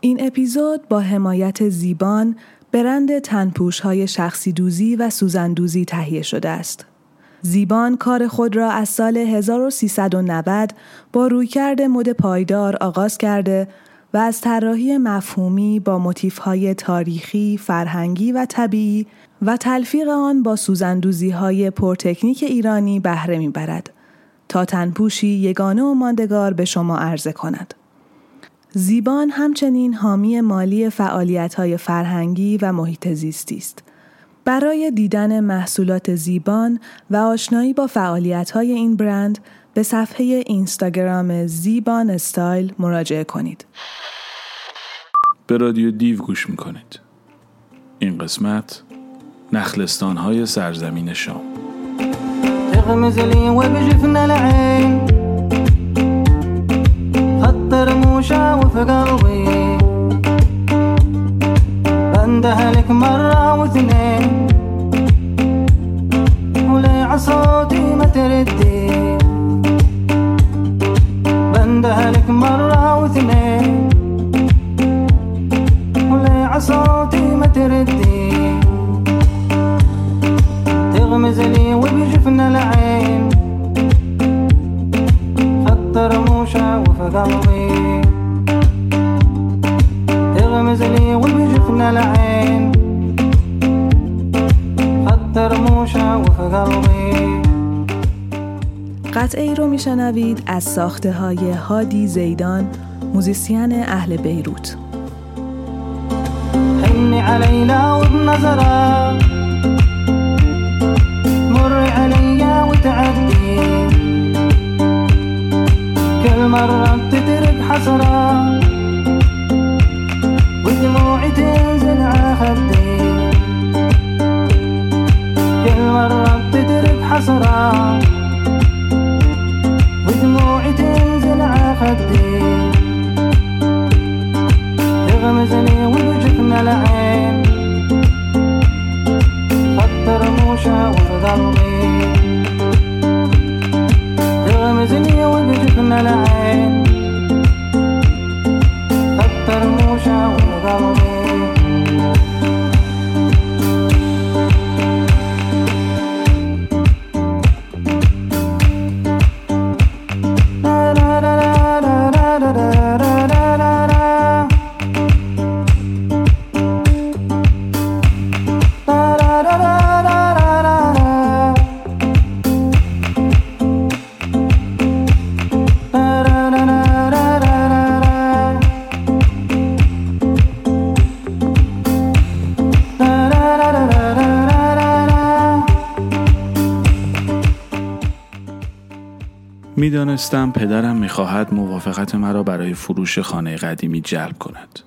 این اپیزود با حمایت زیبان برند تنپوش های شخصی دوزی و سوزندوزی تهیه شده است. زیبان کار خود را از سال 1390 با رویکرد مد پایدار آغاز کرده و از طراحی مفهومی با های تاریخی، فرهنگی و طبیعی و تلفیق آن با سوزندوزی های پرتکنیک ایرانی بهره می‌برد تا تنپوشی یگانه و ماندگار به شما عرضه کند. زیبان همچنین حامی مالی فعالیت های فرهنگی و محیط زیستی است. برای دیدن محصولات زیبان و آشنایی با فعالیت های این برند به صفحه اینستاگرام زیبان استایل مراجعه کنید. به رادیو دیو گوش می‌کنید. این قسمت نخلستان های سرزمین شام. في قلبي. بنده لك مرة واثنين ولي عصوتي ما تردي. بنده لك مرة واثنين ولي عصوتي ما تردي. تغمز لي وبجفن العين. خط رموشة وفي قلبي غمزني وبجفنا العين خد رموشة وفي قلبي قطعه ای رو میشنوید از ساخته های هادی زیدان موزیسین اهل بیروت. حني علينا وبنظرة مر عليا وتعدي كل مرة بتترك حسرة. ودموعي تنزل على خدي كل مرة بتدرك حسرة. ودموعي تنزل على خدي تغمزني وجفنا العين. خط رموشة وفي قلبي تغمزني وجفنا العين. می‌دانستم پدرم می‌خواهد موافقت مرا برای فروش خانه قدیمی جلب کند.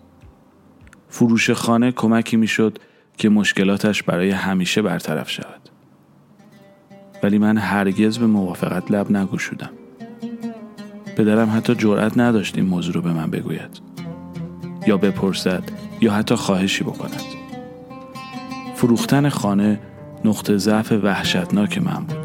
فروش خانه کمکی می‌شد که مشکلاتش برای همیشه برطرف شود. ولی من هرگز به موافقت لب نگوشودم. پدرم حتی جرأت نداشت این موضوع رو به من بگوید. یا بپرسد یا حتی خواهشی بکند. فروختن خانه نقطه ضعف وحشتناک من بود.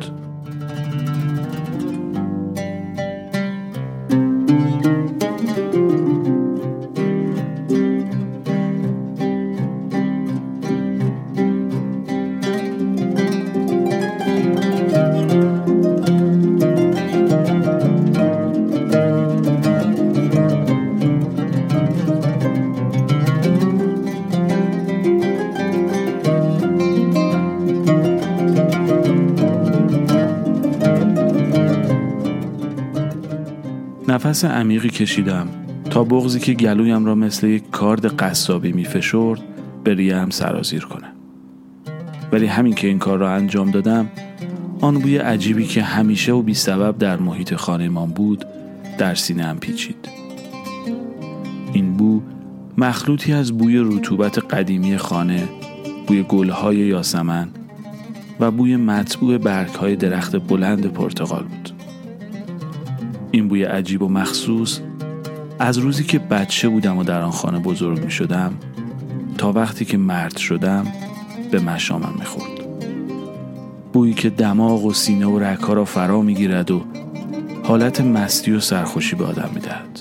نفس عمیقی کشیدم تا بغزی که گلویم را مثل یک کارد قصابی می فشرد به ریم سرازیر کنم. ولی همین که این کار را انجام دادم آن بوی عجیبی که همیشه و بی سبب در محیط خانهمان بود در سینه هم پیچید. این بو مخلوطی از بوی رطوبت قدیمی خانه، بوی گلهای یاسمن و بوی مطبوع برگهای درخت بلند پرتغال بود. این بوی عجیب و مخصوص از روزی که بچه بودم و در آن خانه بزرگ می شدم تا وقتی که مرد شدم به مشامم می خورد. بویی که دماغ و سینه و رکا را فرا می گیرد و حالت مستی و سرخوشی به آدم می دهد.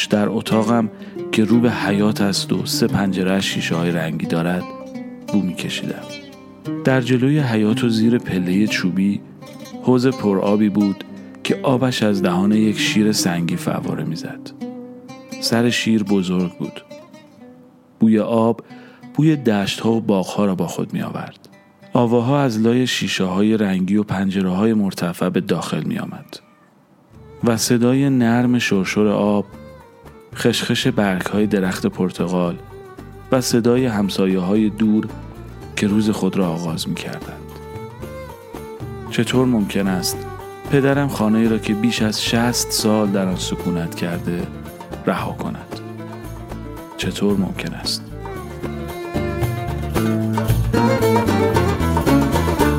داشت در اتاقم که رو به حیات است و سه پنجره شیشه های رنگی دارد بو می کشیدم. در جلوی حیات و زیر پله چوبی حوز پرآبی بود که آبش از دهان یک شیر سنگی فواره می‌زد. سر شیر بزرگ بود. بوی آب بوی دشت ها و باغ ها را با خود می آورد. آواها از لای شیشه های رنگی و پنجره های مرتفع به داخل می آمد. و صدای نرم شرشر آب خشخش برگ های درخت پرتغال و صدای همسایه های دور که روز خود را آغاز می کردند. چطور ممکن است پدرم خانه را که بیش از شست سال در آن سکونت کرده رها کند؟ چطور ممکن است؟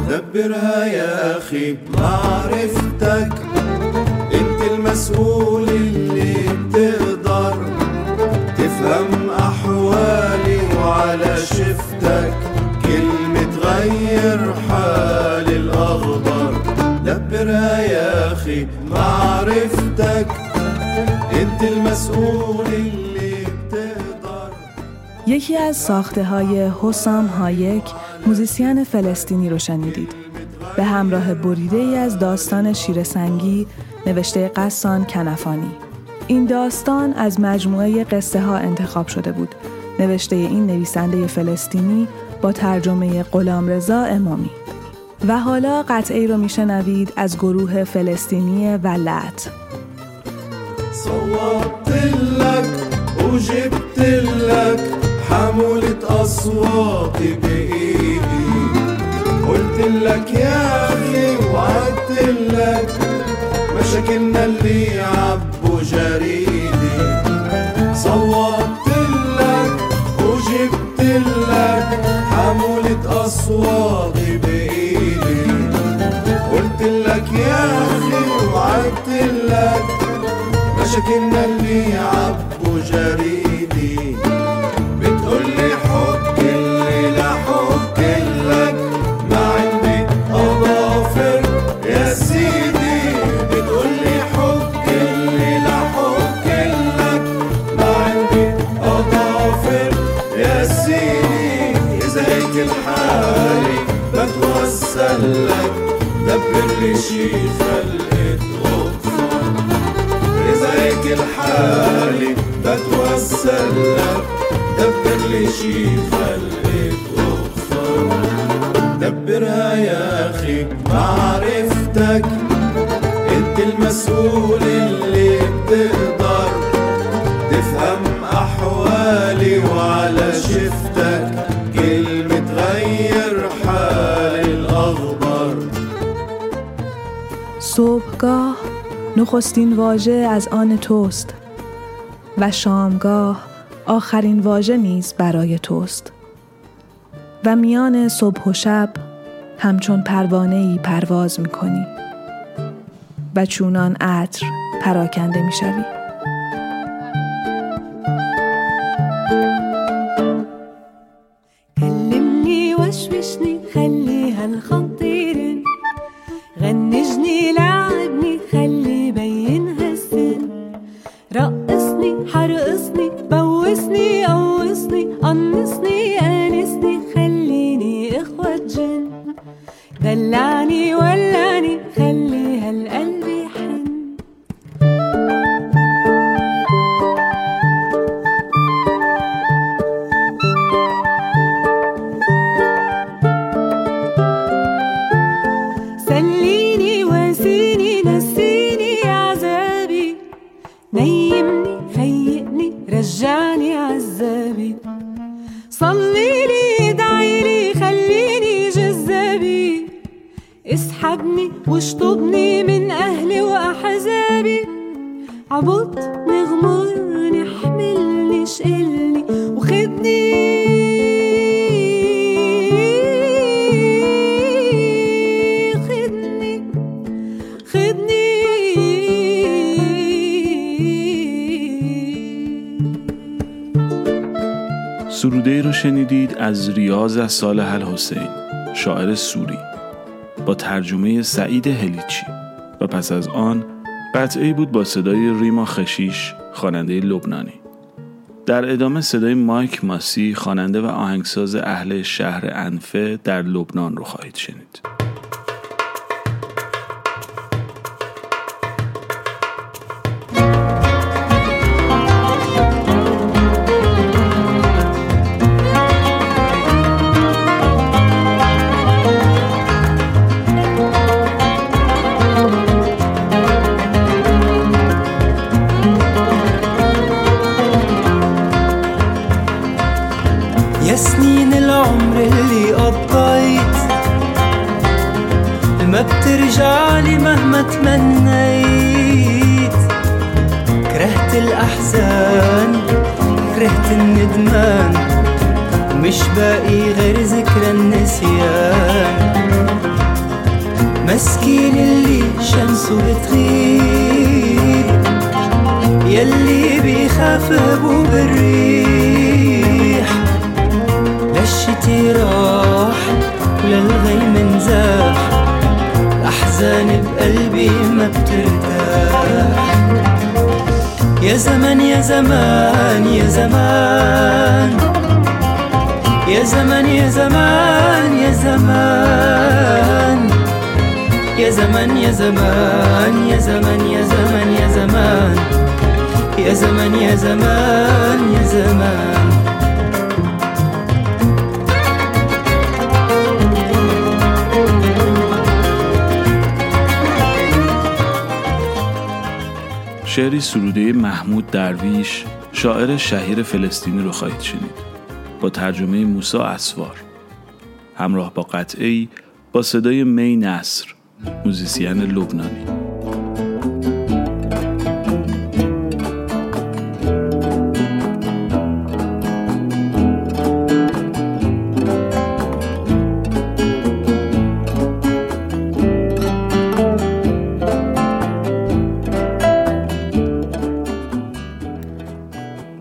دبرها يا أخي المسؤول اللي بتقدر تفهم أحوالي وعلى شفتك. كلمة غير حال الأخضر. دبرها يا أخي معرفتك. انت المسؤول اللي بتقدر. یکی از ساخته های حسام هایک موزیسین فلسطینی رو شنیدید. به همراه بریده ای از داستان شیر سنگی نوشته غسان کنفانی. این داستان از مجموعه قصه ها انتخاب شده بود. نوشته این نویسنده فلسطینی با ترجمه غلامرضا امامی. و حالا قطعه رو میشنوید از گروه فلسطینی ولت صوتت لك وجبت لك قلت لك يا وعدت لك جريدي. صوتت لك وجبت لك حمولة أصواتي بإيدي. قلت لك يا أخي وعدت لك مشاكلنا اللي عبوا جريدي. خلقة غرفة دبرها يا أخي معرفتك أنت المسؤول اللي بتقدر. تفهم أحوالي وعلى شفتك. كلمة غير حالي الأخضر صبحگاه نخستین واژه از آن توست و شامگاه آخرین واژه نیز برای توست و میان صبح و شب همچون پروانه ای پرواز می کنی و چونان عطر پراکنده می شوی. عبطني شقلني وخدني. خدني خدني. سروده رو شنیدید از ریاض از صالح الحسین شاعر سوری با ترجمه سعید هلیچی. و پس از آن قطعی بود با صدای ریما خشیش خواننده لبنانی. در ادامه صدای مایک ماسی خواننده و آهنگساز اهل شهر انفه در لبنان رو خواهید شنید. يا زمن يا زمان يا زمن يا زمن يا زمان يا زمن يا زمان يا زمان شعری سروده محمود درویش شاعر شهیر فلسطینی رو خواهید شنید. با ترجمه موسا اسوار. همراه با قطعی با صدای می نصر. موزیسین لبنانی.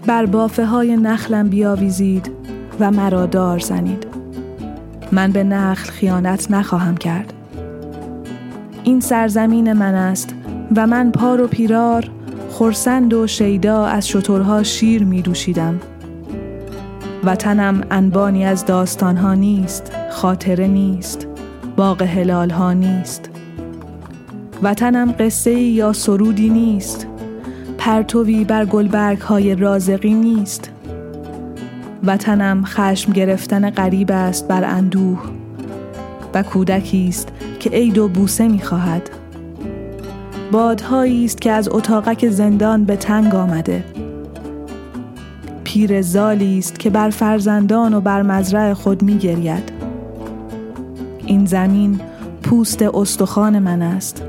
بر بافه های نخلم بیاویزید و مرا دار زنید. من به نخل خیانت نخواهم کرد. این سرزمین من است و من پار و پیرار خرسند و شیدا از شترها شیر می دوشیدم. وطنم انبانی از داستانها نیست خاطره نیست باغ هلال ها نیست. وطنم قصه یا سرودی نیست پرتوی بر گلبرگ های رازقی نیست. وطنم خشم گرفتن غریب است بر اندوه و کودکی است که عید و بوسه می‌خواهد بادهایی است که از اتاقک زندان به تنگ آمده پیر زالی است که بر فرزندان و بر مزرع خود میگرید این زمین پوست استخوان من است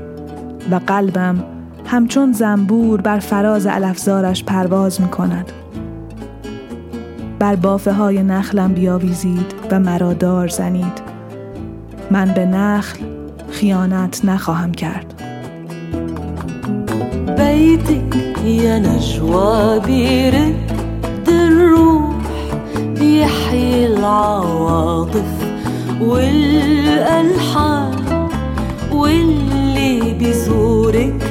و قلبم همچون زنبور بر فراز الافزارش پرواز می کند. بر بافه های نخلم بیاویزید و مرا دار زنید. من به نخل خیانت نخواهم کرد. بيتك يا نجوى بيرد الروح بيحيي العواطف والألحان واللي بيزورك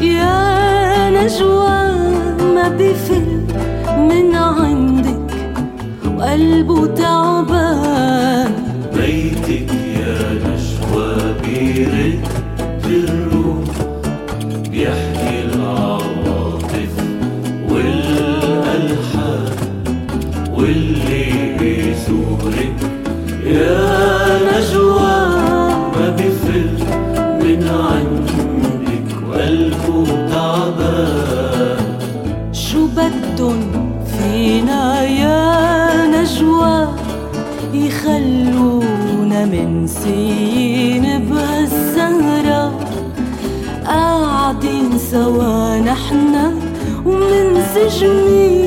يا نجوى ما بفل من عندك. وقلبه تعبان. ومنسجمين من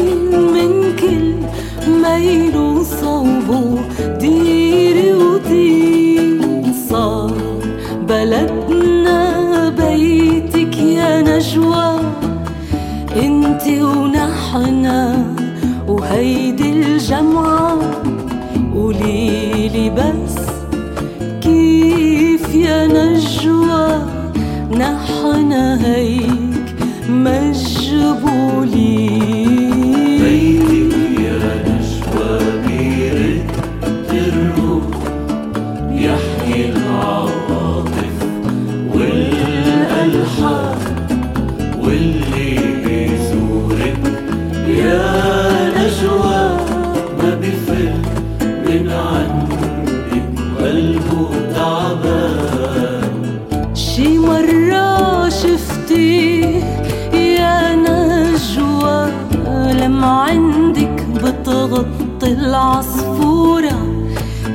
العصفورة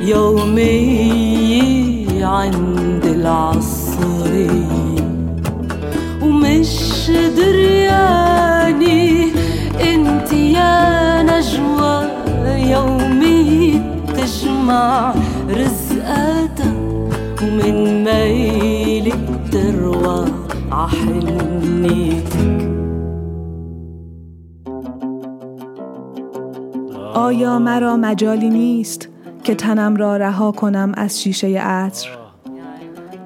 يومية عند العصرية ومش درياني انت يا نجوى يومية تجمع رزقاتها ومن ميلك تروى. عحنيتك آیا مرا مجالی نیست که تنم را رها کنم از شیشه عطر؟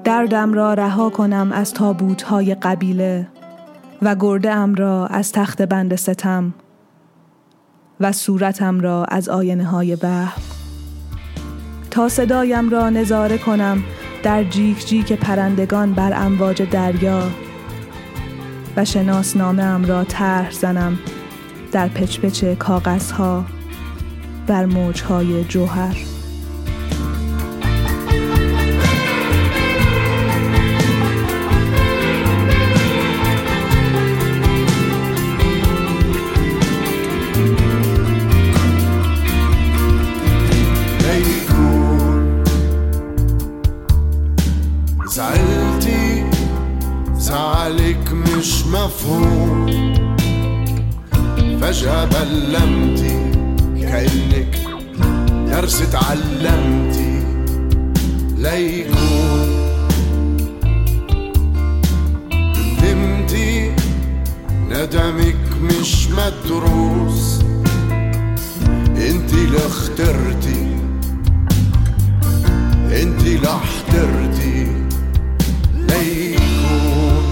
دردم را رها کنم از تابوتهای قبیله و گرده ام را از تخت بند ستم و صورتم را از آینه های بحر. تا صدایم را نظاره کنم در جیک جیک پرندگان بر امواج دریا و شناسنامه ام را طرح زنم در پچپچ کاغذها. بر موجهای جوهر. ندمك مش مدروس. أنتي اللي اخترتي. أنتي اللي احترتي. ليكون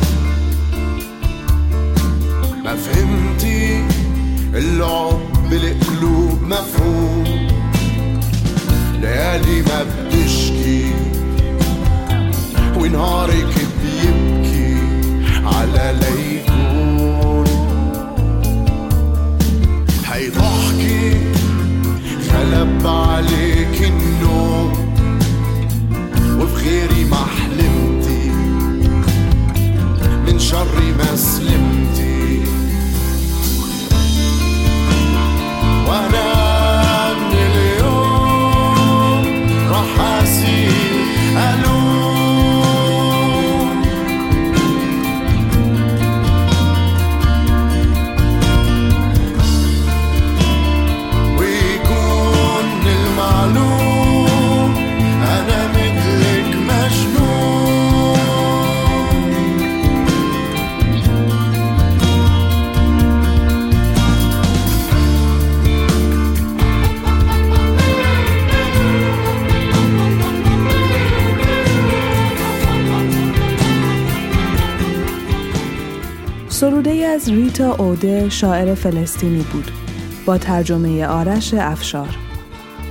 ما فهمتي العب القلوب مفهوم. ليالي ما بتشكي. ونهارك بيبكي على ليكون غلب عليك النوم وفي غيري ما حلمتي. من شري ما سلمتي. وأنا سروده از ریتا اوده شاعر فلسطینی بود با ترجمه آرش افشار.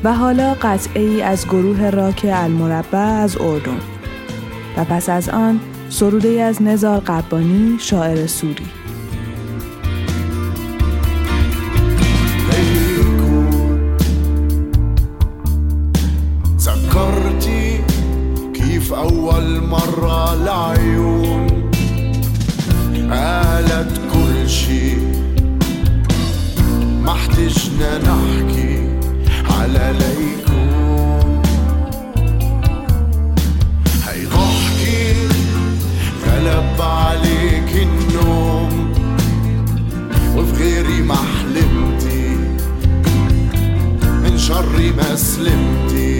و حالا قطعه ای از گروه راک المربع از اردن. و پس از آن سروده از نزار قبانی شاعر سوری. أول مرة العيون كل شي. ما احتجنا نحكي على ليكون. هيضحكي غلب عليك النوم. وفي غيري ما حلمتي من شري ما سلمتي.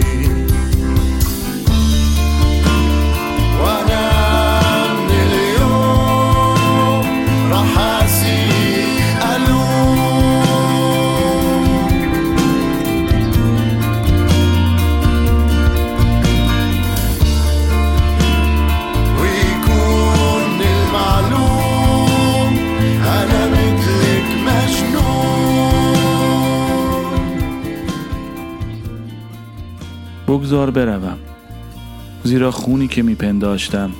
بگذار بروم. زیرا خونی که میپنداشتم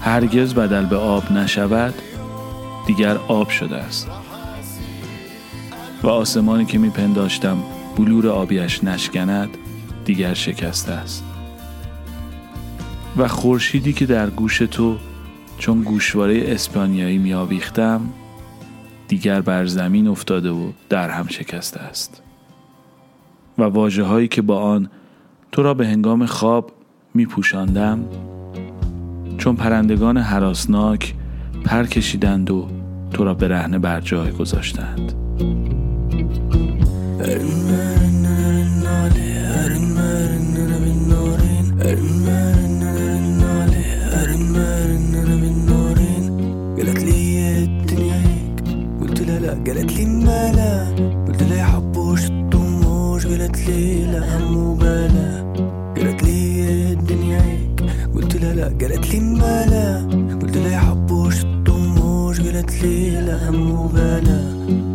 هرگز بدل به آب نشود دیگر آب شده است. و آسمانی که میپنداشتم بلور آبیش نشکند دیگر شکسته است. و خورشیدی که در گوش تو چون گوشواره اسپانیایی میآویختم دیگر بر زمین افتاده و در هم شکسته است. و واجه هایی که با آن تو را به هنگام خواب می پوشاندم چون پرندگان حراسناک پر کشیدند و تو را به رهنه بر جای گذاشتند. قالت لي الدنيا قالت لي لا وبلا. قالت لي الدنيا هيك؟ قلت لها لا. قالت لي ما لا قلت لها يا الطموش قالت لي لا وبلا.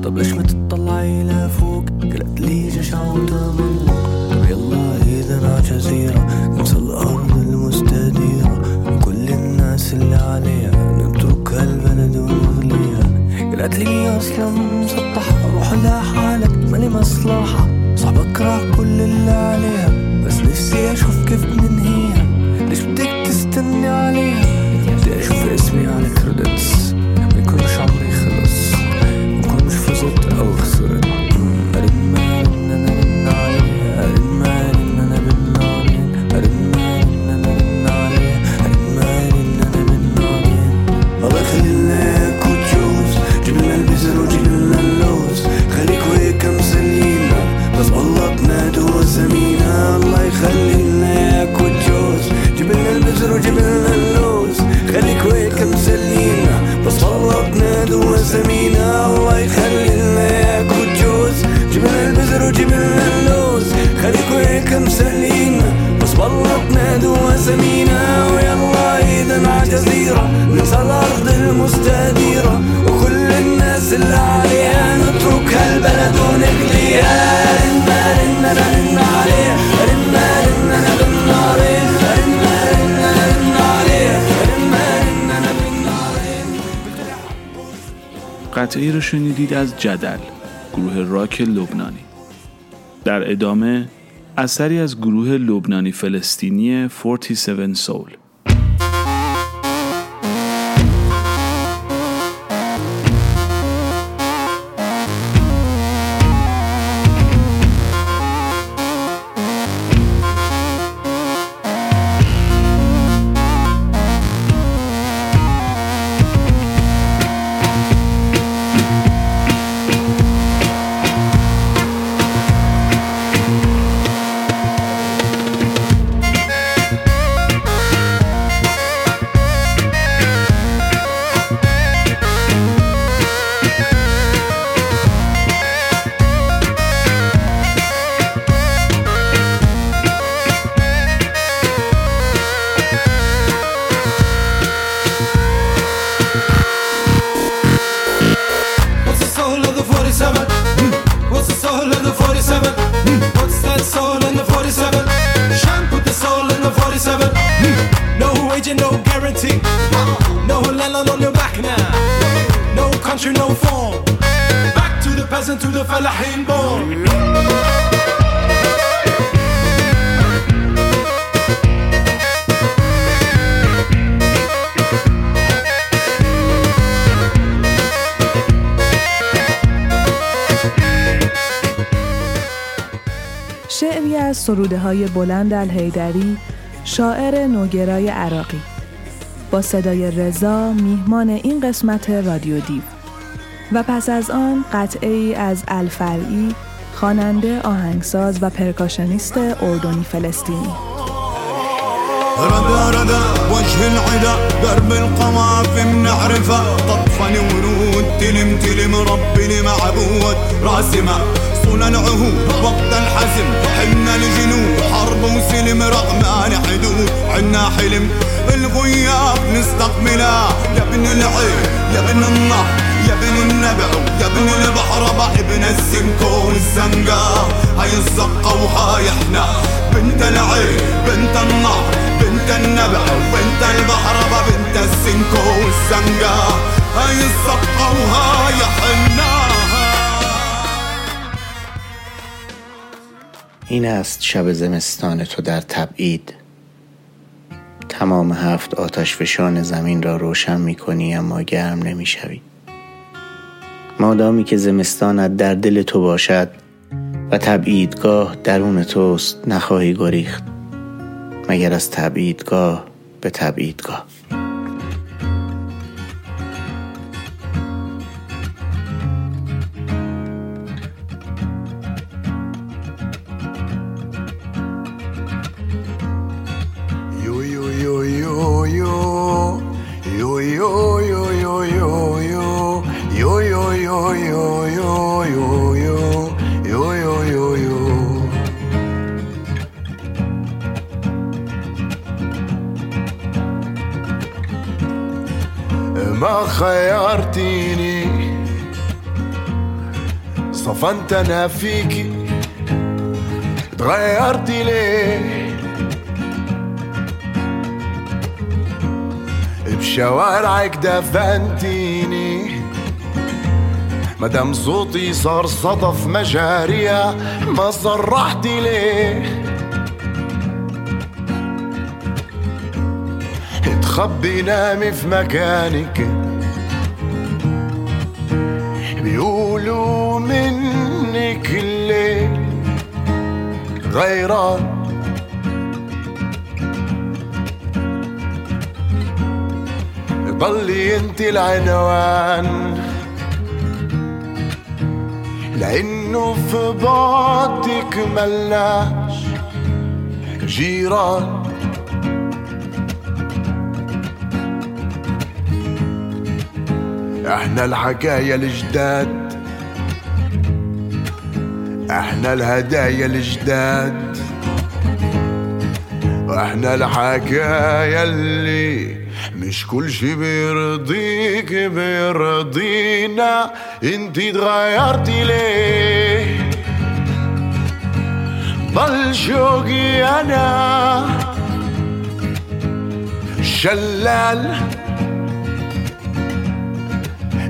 طب ليش ما تطلعي لفوق؟ قالت لي جشع وتمنى طب يلا إذا أنا جزيرة ننسى الأرض المستديرة. وكل الناس اللي عليها نترك هالبلد ونغليها. قالت لي أصلا مسطح روح لها حالك مالي مصلحة. صعب اكره كل اللي عليها بس نفسي أشوف كيف بننهيها. ليش بدك تستني عليها؟ بدي أشوف اسمي على كريدتس ما يكونش عمري خلص. نكون مش فزت أو خسرت. مم، شنیدید از جدل گروه راک لبنانی. در ادامه اثری از گروه لبنانی فلسطینی 47 سول. سروده های بلند الهیدری شاعر نوگرای عراقی. با صدای رضا میهمان این قسمت رادیو دیو. و پس از آن قطعه ای از الفرعی خواننده آهنگساز و پرکاشنیست اردنی فلسطینی. صنع العهود وقت الحزم حنا الجنود حرب وسلم رغم آل حدود عنا حلم الغياب نستقبله يا ابن العين يا ابن النهر يا ابن النبع يا ابن البحر ابن السمك والزنقة هاي الزقة وهاي إحنا. بنت العين بنت النار بنت النبع بنت البحربة بنت السنكو والزنقة هاي الزقة وهاي إحنا. این است شب زمستان تو در تبعید تمام هفت آتش فشان زمین را روشن می کنی اما گرم نمی شوی. مادامی که زمستانت در دل تو باشد و تبعیدگاه درون توست نخواهی گریخت مگر از تبعیدگاه به تبعیدگاه فيكي تغيرتي ليه؟ بشوارعك دفنتيني. مدام صوتي صار صدف مجاريها ما صرحتي ليه؟ تخبي نامي في مكانك. غيران ضلي انت العنوان. لأنه في بعدك ملناش جيران. إحنا الحكاية الجداد. إحنا الهدايا الجداد وإحنا الحكاية اللي مش كل شي بيرضيك بيرضينا انتي اتغيرتي ليه؟ ضل شوقي أنا شلال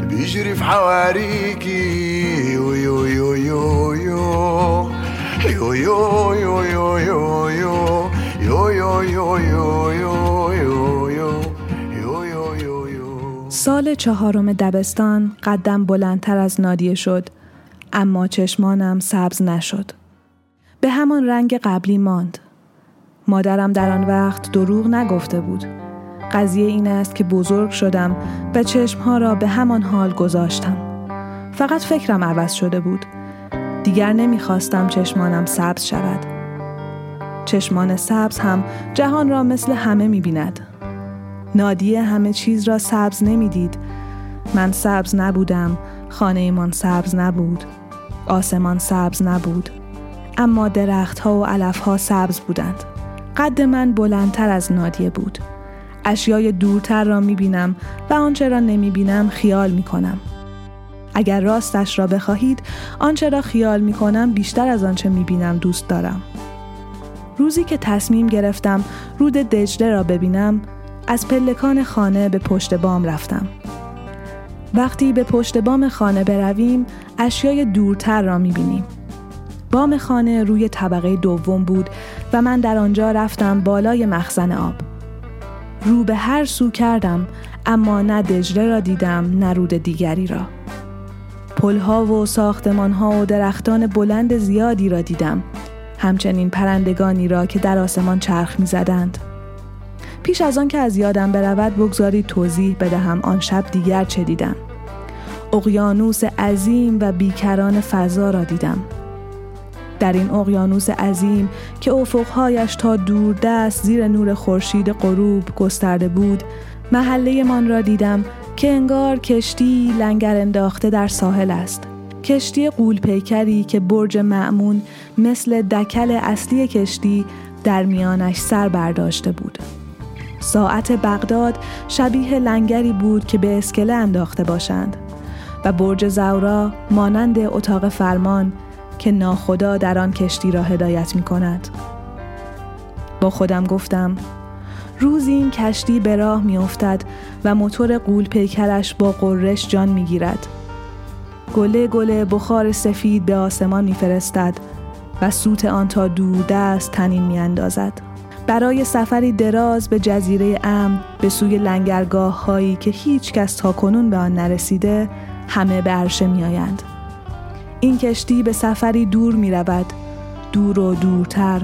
بيجري في حواريكي يو يو يو يو يو يو يو يو يو يو یو یو یو یو سال چهارم دبستان قدم بلندتر از نادیه شد اما چشمانم سبز نشد. به همان رنگ قبلی ماند. مادرم در آن وقت دروغ نگفته بود. قضیه این است که بزرگ شدم و چشمها را به همان حال گذاشتم. فقط فکرم عوض شده بود. دیگر نمی‌خواستم چشمانم سبز شود چشمان سبز هم جهان را مثل همه می‌بیند نادیه همه چیز را سبز نمی‌دید. من سبز نبودم، خانه من سبز نبود، آسمان سبز نبود، اما درختها و علفها سبز بودند. قد من بلندتر از نادیه بود. اشیای دورتر را می بینم و آنچه را نمی بینم خیال می کنم. اگر راستش را بخواهید آنچه را خیال می کنم بیشتر از آنچه می بینم دوست دارم. روزی که تصمیم گرفتم رود دجله را ببینم از پلکان خانه به پشت بام رفتم. وقتی به پشت بام خانه برویم اشیای دورتر را می‌بینیم. بام خانه روی طبقه دوم بود و من در آنجا رفتم بالای مخزن آب. رو به هر سو کردم اما نه دجله را دیدم نه رود دیگری را. پلها و ساختمانها و درختان بلند زیادی را دیدم. همچنین پرندگانی را که در آسمان چرخ می زدند. پیش از آن که از یادم برود بگذارید توضیح بدهم آن شب دیگر چه دیدم. اقیانوس عظیم و بیکران فضا را دیدم. در این اقیانوس عظیم که افقهایش تا دور دست زیر نور خورشید غروب گسترده بود محله من را دیدم که انگار کشتی لنگر انداخته در ساحل است کشتی قول پیکری که برج معمون مثل دکل اصلی کشتی در میانش سر برداشته بود ساعت بغداد شبیه لنگری بود که به اسکله انداخته باشند و برج زورا مانند اتاق فرمان که ناخدا در آن کشتی را هدایت می کند. با خودم گفتم روزی این کشتی به راه می افتد و موتور قول پیکرش با قررش جان می گیرد. گله گله بخار سفید به آسمان می فرستد و سوت آن تا دوده از تنین می اندازد. برای سفری دراز به جزیره امن به سوی لنگرگاه هایی که هیچ کس تا کنون به آن نرسیده همه به عرشه می آیند. این کشتی به سفری دور می رود دور و دورتر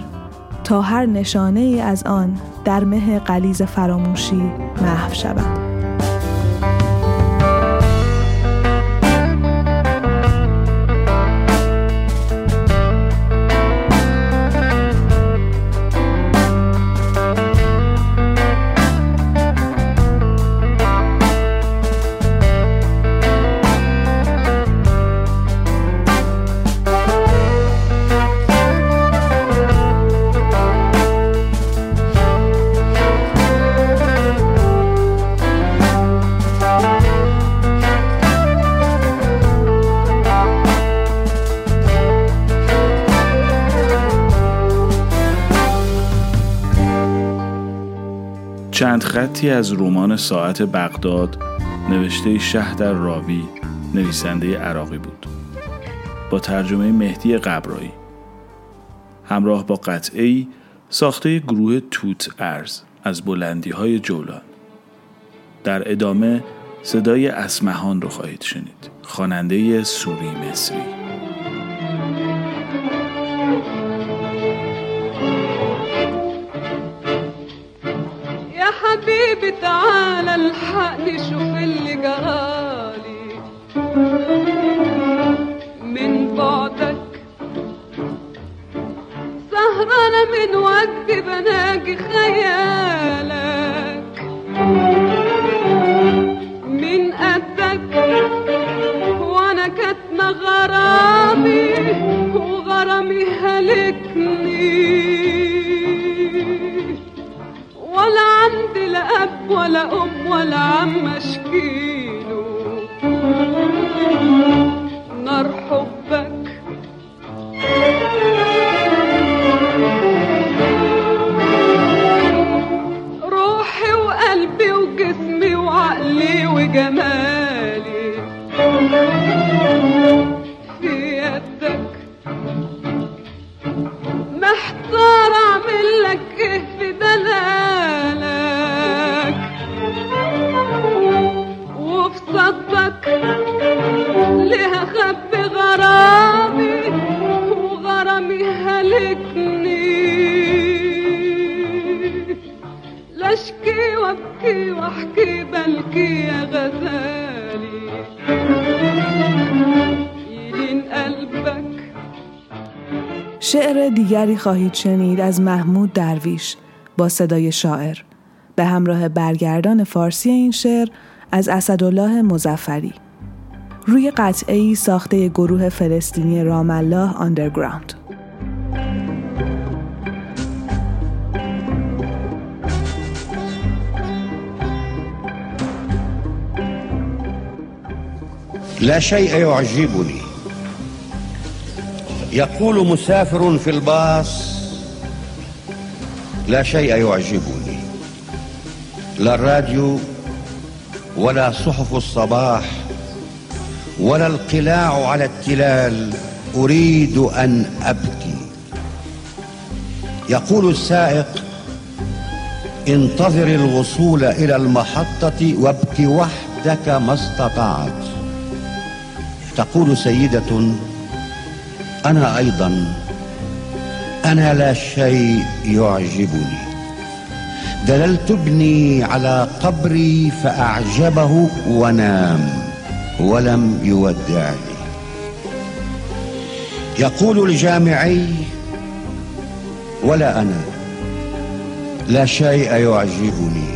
تا هر نشانه ای از آن در مه قلیز فراموشی محو شود. خطی از رمان ساعت بغداد نوشته شهدر راوی نویسنده عراقی بود. با ترجمه مهدی قبرایی. همراه با قطعی ساخته گروه توت ارز از بلندی های جولان. در ادامه صدای اسمهان رو خواهید شنید. خواننده سوری مصری. الحقني شوف اللي جرالي. من بعدك سهرانة من وجدي بناجي خيالك. من قدك وأنا كاتمة غرامي وغرامي هلكني. ولا عندي لا اب ولا أم ولا عم أشكيله. نار حبك خواهید شنید از محمود درویش با صدای شاعر. به همراه برگردان فارسی این شعر از اسدالله مزفری روی قطعه ای ساخته گروه فلسطینی رام الله آندرگراوند لا شيء يعجبني يقول مسافر في الباص لا شيء يعجبني. لا الراديو ولا صحف الصباح ولا القلاع على التلال أريد أن أبكي. يقول السائق انتظر الوصول إلى المحطة وابك وحدك ما استطعت. تقول سيدة أنا أيضا أنا لا شيء يعجبني. دللت ابني على قبري فأعجبه ونام ولم يودعني. يقول الجامعي ولا أنا لا شيء يعجبني.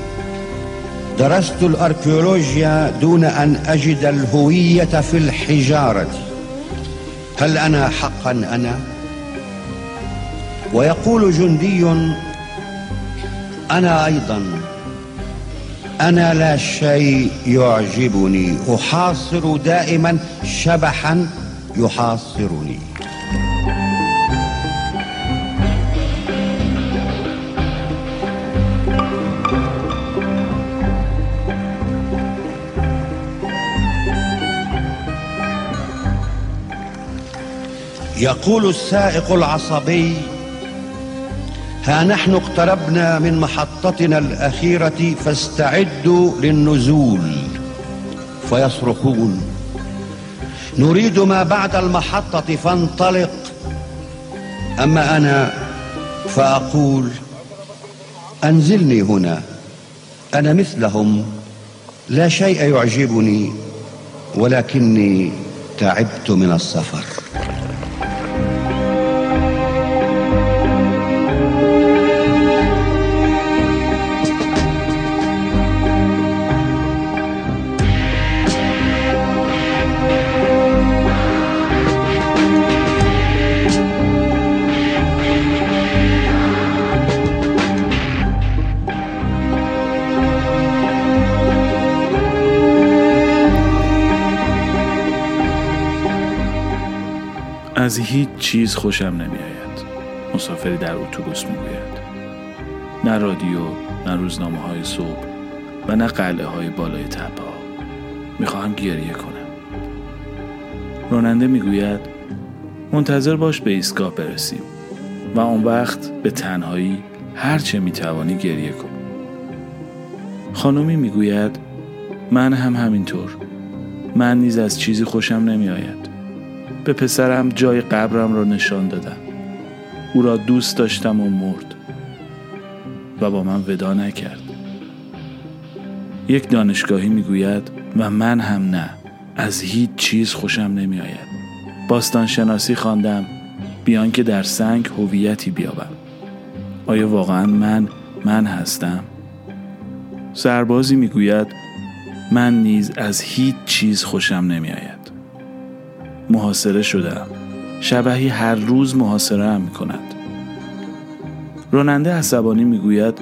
درست الأركيولوجيا دون أن أجد الهوية في الحجارة. هل أنا حقا أنا؟ ويقول جندي أنا أيضا. أنا لا شيء يعجبني. أحاصر دائما شبحا يحاصرني. يقول السائق العصبي ها نحن اقتربنا من محطتنا الأخيرة فاستعدوا للنزول. فيصرخون نريد ما بعد المحطة فانطلق. أما أنا فأقول أنزلني هنا أنا مثلهم لا شيء يعجبني ولكني تعبت من السفر. چیز خوشم نمیآید. مسافری در اتوبوس می‌گوید. نه رادیو نه روزنامه های صبح و نه قلعه های بالای تپه ها می‌خواهم گریه کنم. راننده می‌گوید منتظر باش به ایستگاه برسیم و آن وقت به تنهایی هر چه می‌توانی گریه کن. خانمی می‌گوید من هم همینطور. من نیز از چیزی خوشم نمیآید. به پسرم جای قبرم را نشان دادم. او را دوست داشتم و مرد. و با من ودا نکرد. یک دانشگاهی می‌گوید و من هم نه. از هیچ چیز خوشم نمیآید. باستان شناسی خواندم. بیان که در سنگ هویتی بیابم. آیا واقعا من من هستم؟ سربازی می‌گوید من نیز از هیچ چیز خوشم نمیآید. محاصره شدم شبهی هر روز محاصره هم می کند راننده عصبانی می‌گوید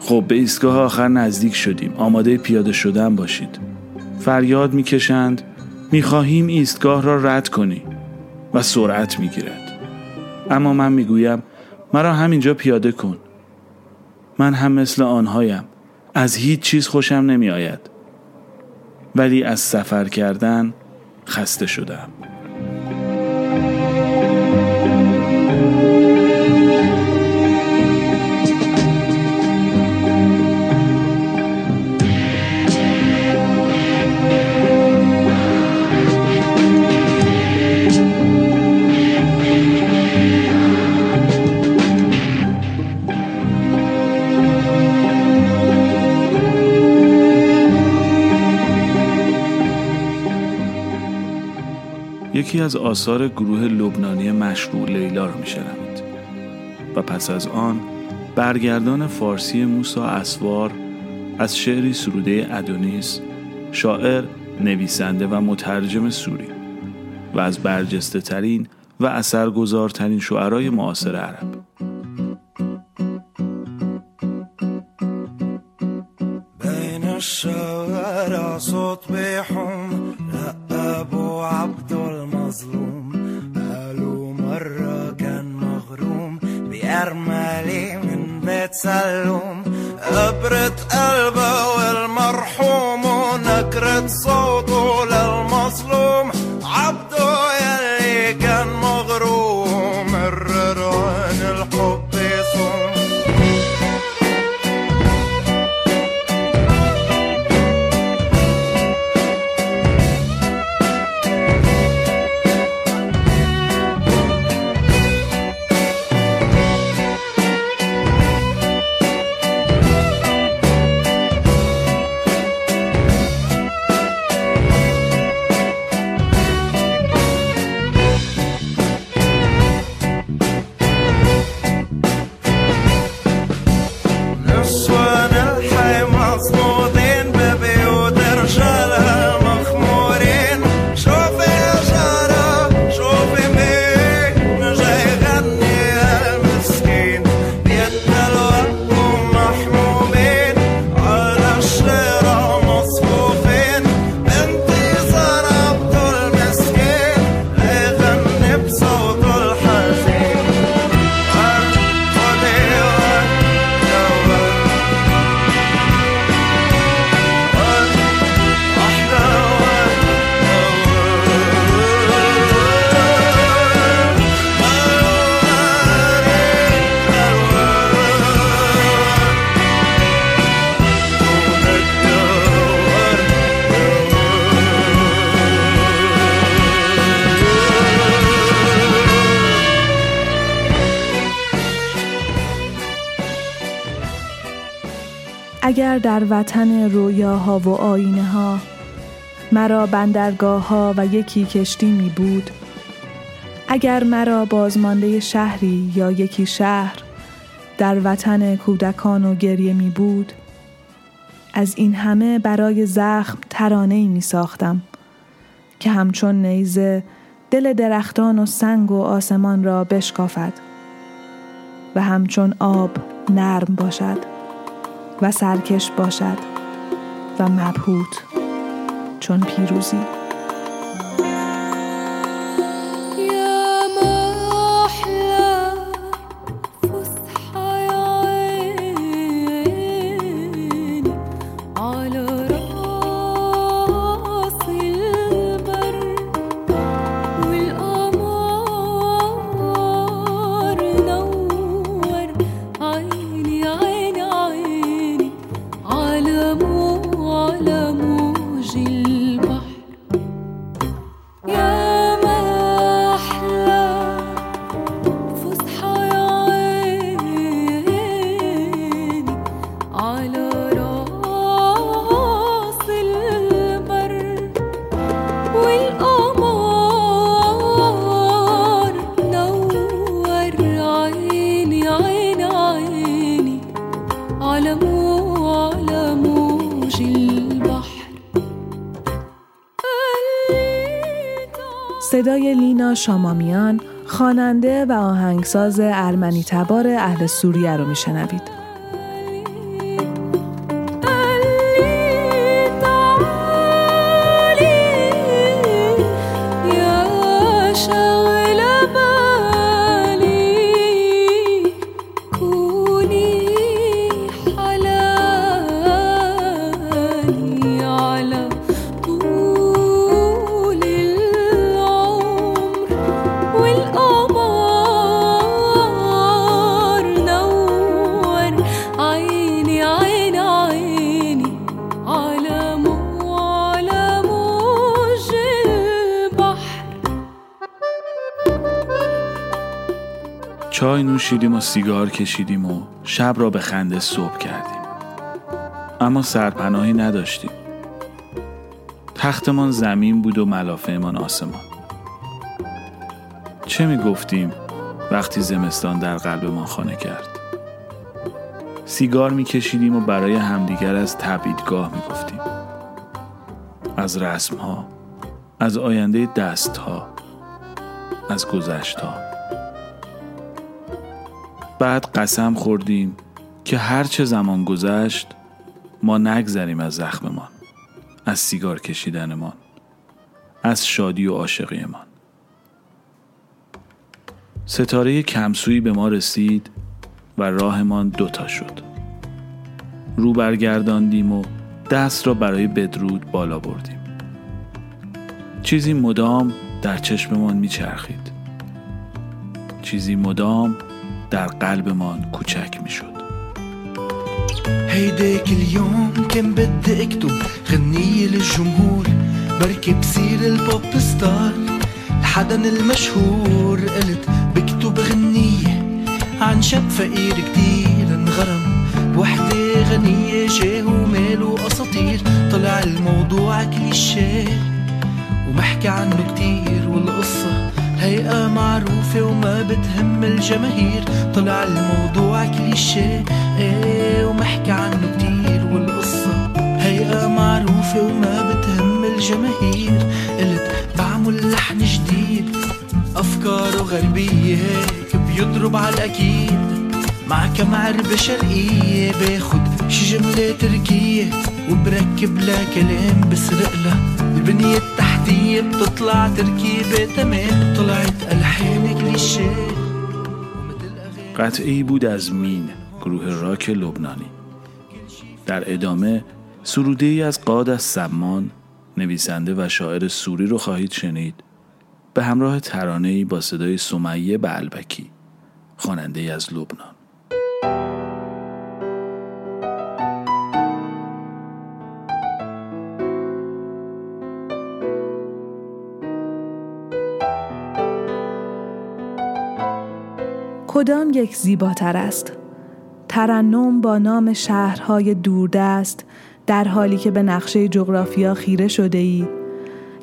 خب به ایستگاه آخر نزدیک شدیم. آماده پیاده شدن باشید. فریاد می‌کشند می‌خواهیم ایستگاه را رد کنی. و سرعت می‌گیرد. اما من می‌گویم مرا همینجا پیاده کن. من هم مثل آنهایم. از هیچ چیز خوشم نمیآید. ولی از سفر کردن خسته شدم یکی از آثار گروه لبنانی مشروع لیلا را میشنوید. و پس از آن برگردان فارسی موسا اسوار از شعری سروده ادونیس شاعر نویسنده و مترجم سوری و از برجسته ترین و اثرگذارترین شعرای معاصر عرب. بين الشوارع صوت بيحوم تسلم أبرة قلبه والمرحوم ونكرة صوته اگر در وطن رویاها و آینه ها مرا بندرگاه ها و یکی کشتی می بود اگر مرا بازمانده شهری یا یکی شهر در وطن کودکان و گریه می بود از این همه برای زخم ترانه ای می ساختم که همچون نیزه دل درختان و سنگ و آسمان را بشکافد و همچون آب نرم باشد. و سرکش باشد و مبهوت چون پیروزی. شامامیان خواننده و آهنگساز ارمنی تبار اهل سوریه رو میشنوید. نوشیدیم و سیگار کشیدیم و شب را به خنده صبح کردیم. اما سرپناهی نداشتیم. تختمان زمین بود و ملافهمان آسمان. چه می گفتیم وقتی زمستان در قلبمان خانه کرد؟ سیگار می کشیدیم و برای همدیگر از تبعیدگاه می گفتیم از رسم ها از آینده دست ها از گذشت بعد قسم خوردیم که هر چه زمان گذشت ما نگذریم از زخممان از سیگار کشیدنمان از شادی و عاشقیمان. ستاره کمسویی به ما رسید و راهمان دوتا شد. رو برگرداندیم و دست را برای بدرود بالا بردیم. چیزی مدام در چشممان میچرخید. چیزی مدام در قلبمان کوچک میشد. هيداك اليوم كان بدي اكتب غنية للجمهور بركي بصير البوب ستار الحدن المشهور قلت بكتب غنية عن شاب فقير كتير انغرم بوحدة غنية جاه وماله أساطير طلع الموضوع كليشيه ومحكي عنه كتير والقصة هيئة معروفة وما بتهم الجماهير. طلع الموضوع كليشيه إيه ومحكي عنه كتير. والقصة هيئة معروفة وما بتهم الجماهير. قلت بعمل لحن جديد أفكاره غربية هيك بيضرب على الأكيد. مع كم عربة شرقية باخد شي جملة تركية. وبركب لها كلام بسرق لها البنية التحتية. بتطلع تركيبة تمام. طلعت ألحان كليشيه. قطعی بود از مین گروه راک لبنانی. در ادامه سروده ای از قاد از سمان نویسنده و شاعر سوری رو خواهید شنید. به همراه ترانه ای با صدای سمیه بعلبکی خواننده از لبنان. کدام یک زیباتر است؟ ترنم با نام شهرهای دوردست در حالی که به نقشه جغرافیا خیره شده ای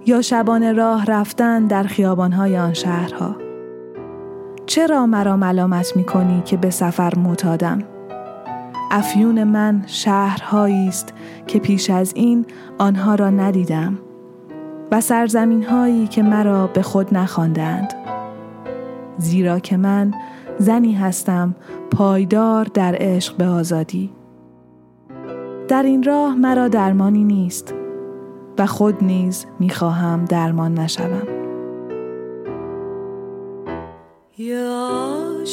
یا شبانه راه رفتن در خیابانهای آن شهرها. چرا مرا ملامت می کنی که به سفر معتادم؟ افیون من شهرهایی است که پیش از این آنها را ندیدم و سرزمین هایی که مرا به خود نخواندند. زیرا که من زنی هستم پایدار در عشق به آزادی. در این راه مرا درمانی نیست و خود نیز می‌خواهم درمان نشوم. يا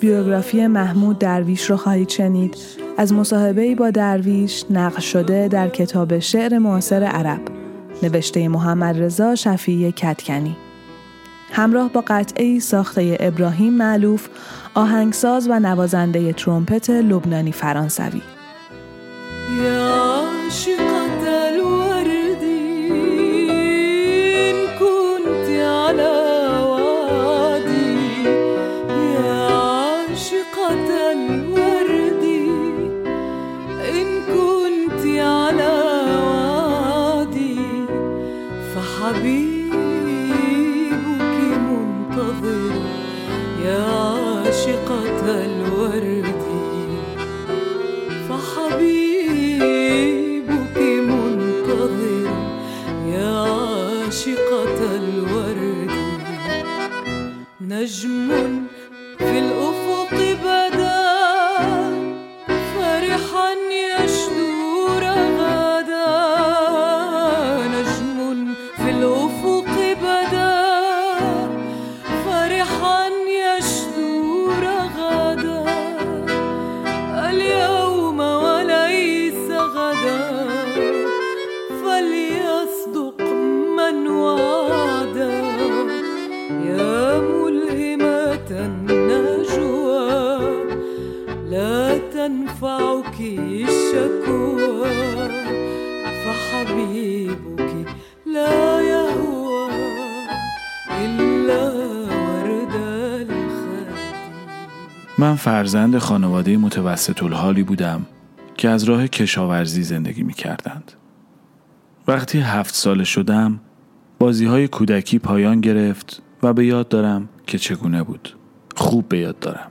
بیوگرافی محمود درویش رو خواهید شنید. از مصاحبه‌ای با درویش نقل شده در کتاب شعر معاصر عرب. نوشته محمد رضا شفیعی کتکنی. همراه با قطعه ساخته ابراهیم معلوف آهنگساز و نوازنده ترومپت لبنانی فرانسوی. عاشقة الورد. فحبيبك منتظر يا عاشقة الورد. نجم فرزند خانواده متوسط الحالی بودم که از راه کشاورزی زندگی می کردند. وقتی هفت ساله شدم بازی های کودکی پایان گرفت و به یاد دارم که چگونه بود. خوب به یاد دارم.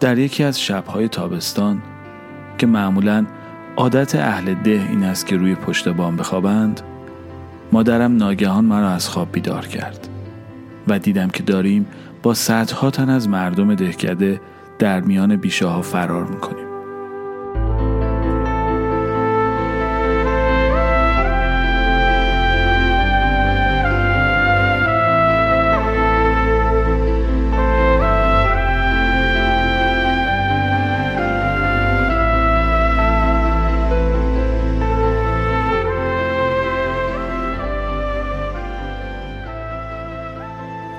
در یکی از شبهای تابستان که معمولا عادت اهل ده این است که روی پشت بام بخوابند مادرم ناگهان مرا از خواب بیدار کرد و دیدم که داریم با صدها تن از مردم دهکده در میان بیشه ها فرار می‌کنیم.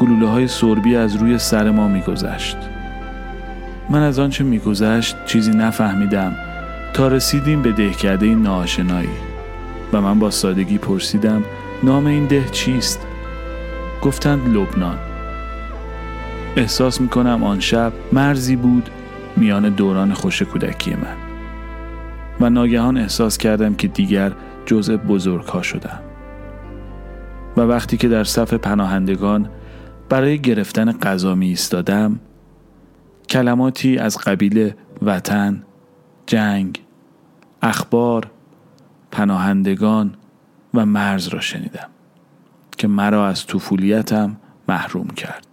گلوله های سربی از روی سر ما میگذشت. من از آنچه میگذشت چیزی نفهمیدم تا رسیدیم به دهکده ناآشنایی و من با سادگی پرسیدم نام این ده چیست؟ گفتند لبنان. احساس می‌کنم آن شب مرزی بود میان دوران خوش کودکی من و ناگهان احساس کردم که دیگر جزء بزرگها شدم. و وقتی که در صف پناهندگان برای گرفتن غذا می ایستادم کلماتی از قبیل وطن، جنگ، اخبار، پناهندگان و مرز را شنیدم که مرا از طفولیتم محروم کرد.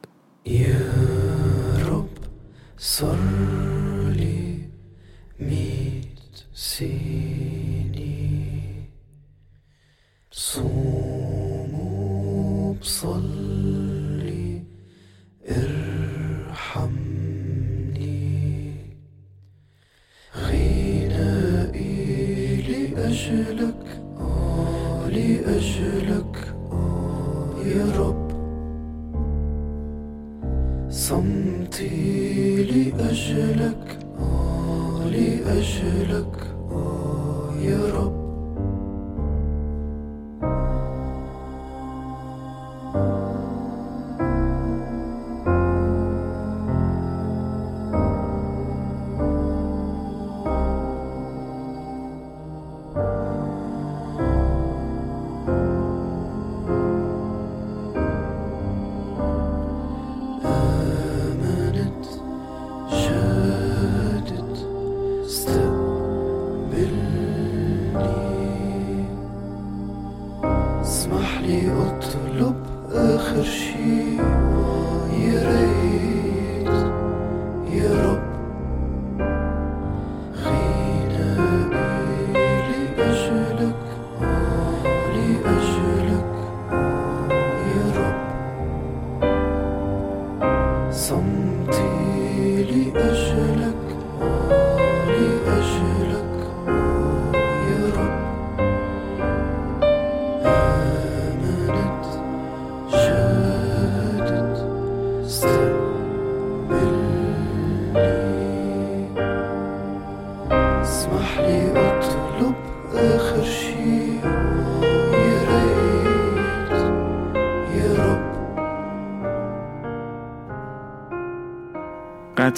صلي ارحمني. غنائي لأجلك آه لأجلك آه يا رب. صمتي لأجلك آه لأجلك يا رب. عقلي اطلب آخر شي. يريح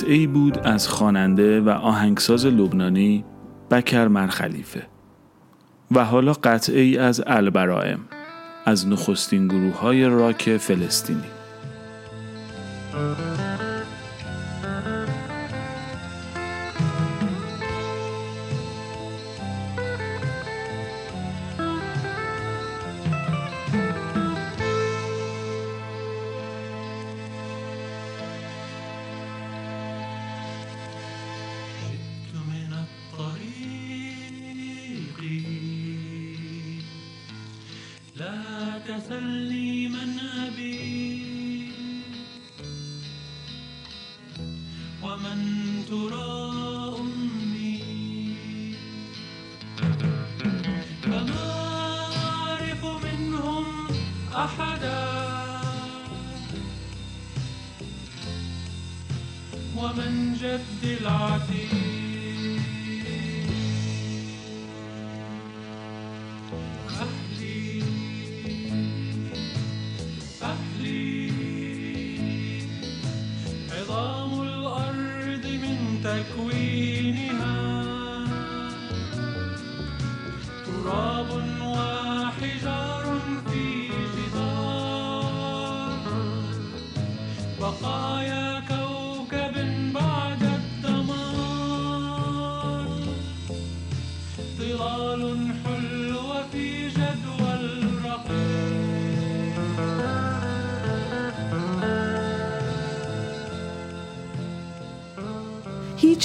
قطعی بود از خواننده و آهنگساز لبنانی بکر مرخلیفه و حالا قطعی از البرائم از نخستین گروه های راک فلسطینی. party.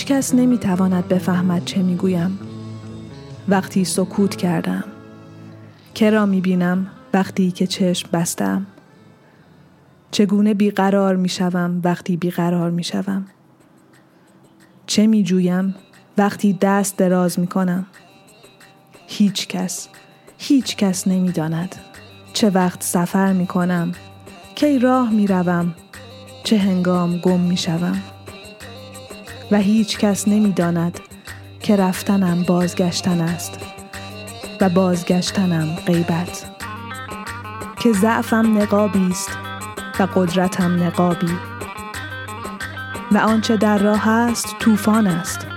کس نمی تواند بفهمد چه می گویم. وقتی سکوت کردم. کرا می بینم وقتی که چشم بستم. چگونه بیقرار می شوم وقتی بیقرار می شوم. چه می جویم وقتی دست دراز می کنم. هیچ کس هیچ کس نمی داند. چه وقت سفر می کنم. کی راه می روم. چه هنگام گم می شوم. و هیچ کس نمی داند که رفتنم بازگشتن است و بازگشتنم غیبت که ضعفم نقابی است و قدرتم نقابی. و آنچه در راه است طوفان است.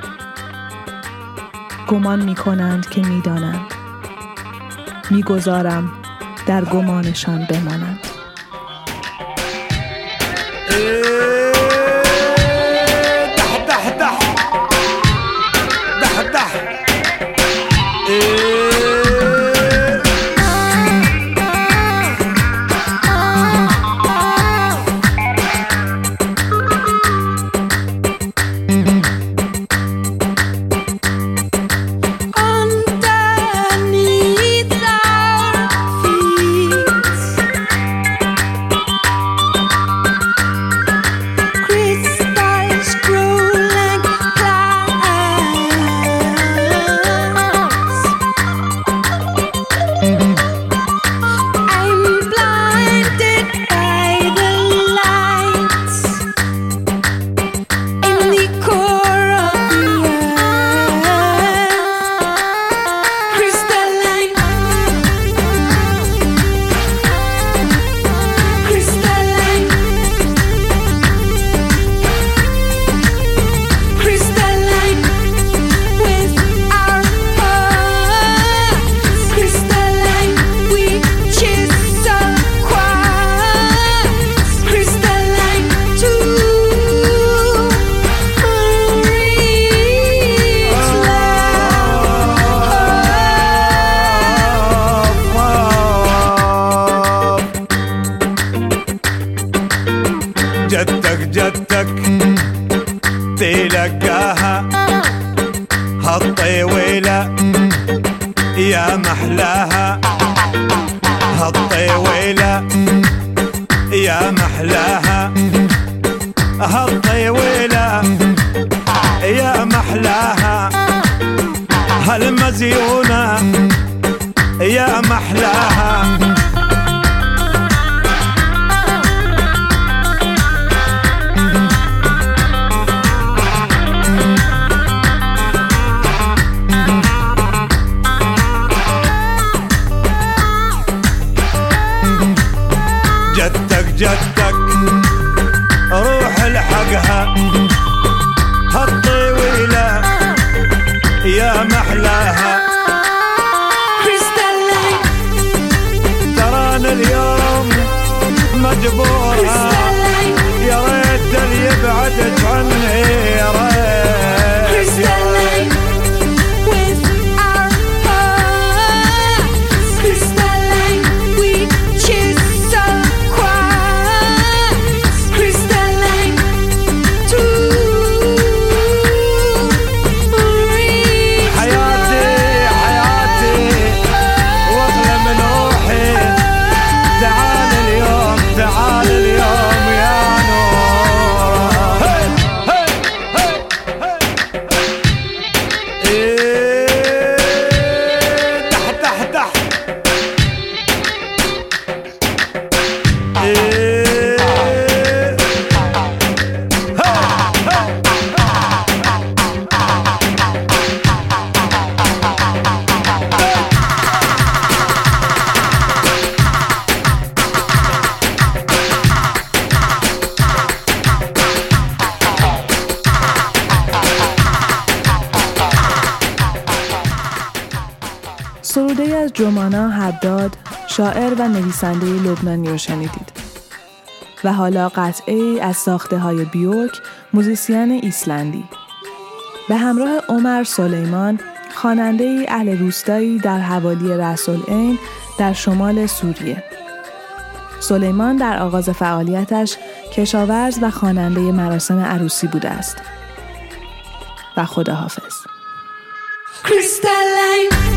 گمان می کنند که می دانند می گذارم در گمانشان بمانند جدك روح الحقها هالطويلة يا محلاها. crystalline, تران اليوم مجبورة حداد شاعر و نویسنده لبنانی رو شنیدید. و حالا قطعه ای از ساخته های بیورک موزیسین ایسلندی. به همراه عمر سلیمان خواننده ای اهل روستایی در حوالی رأس العین در شمال سوریه. سلیمان در آغاز فعالیتش کشاورز و خواننده مراسم عروسی بوده است. و خداحافظ. Crystalline,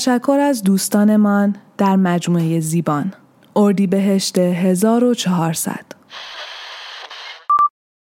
تشکر از دوستانمان در مجموعه زیبان. اردیبهشت 1400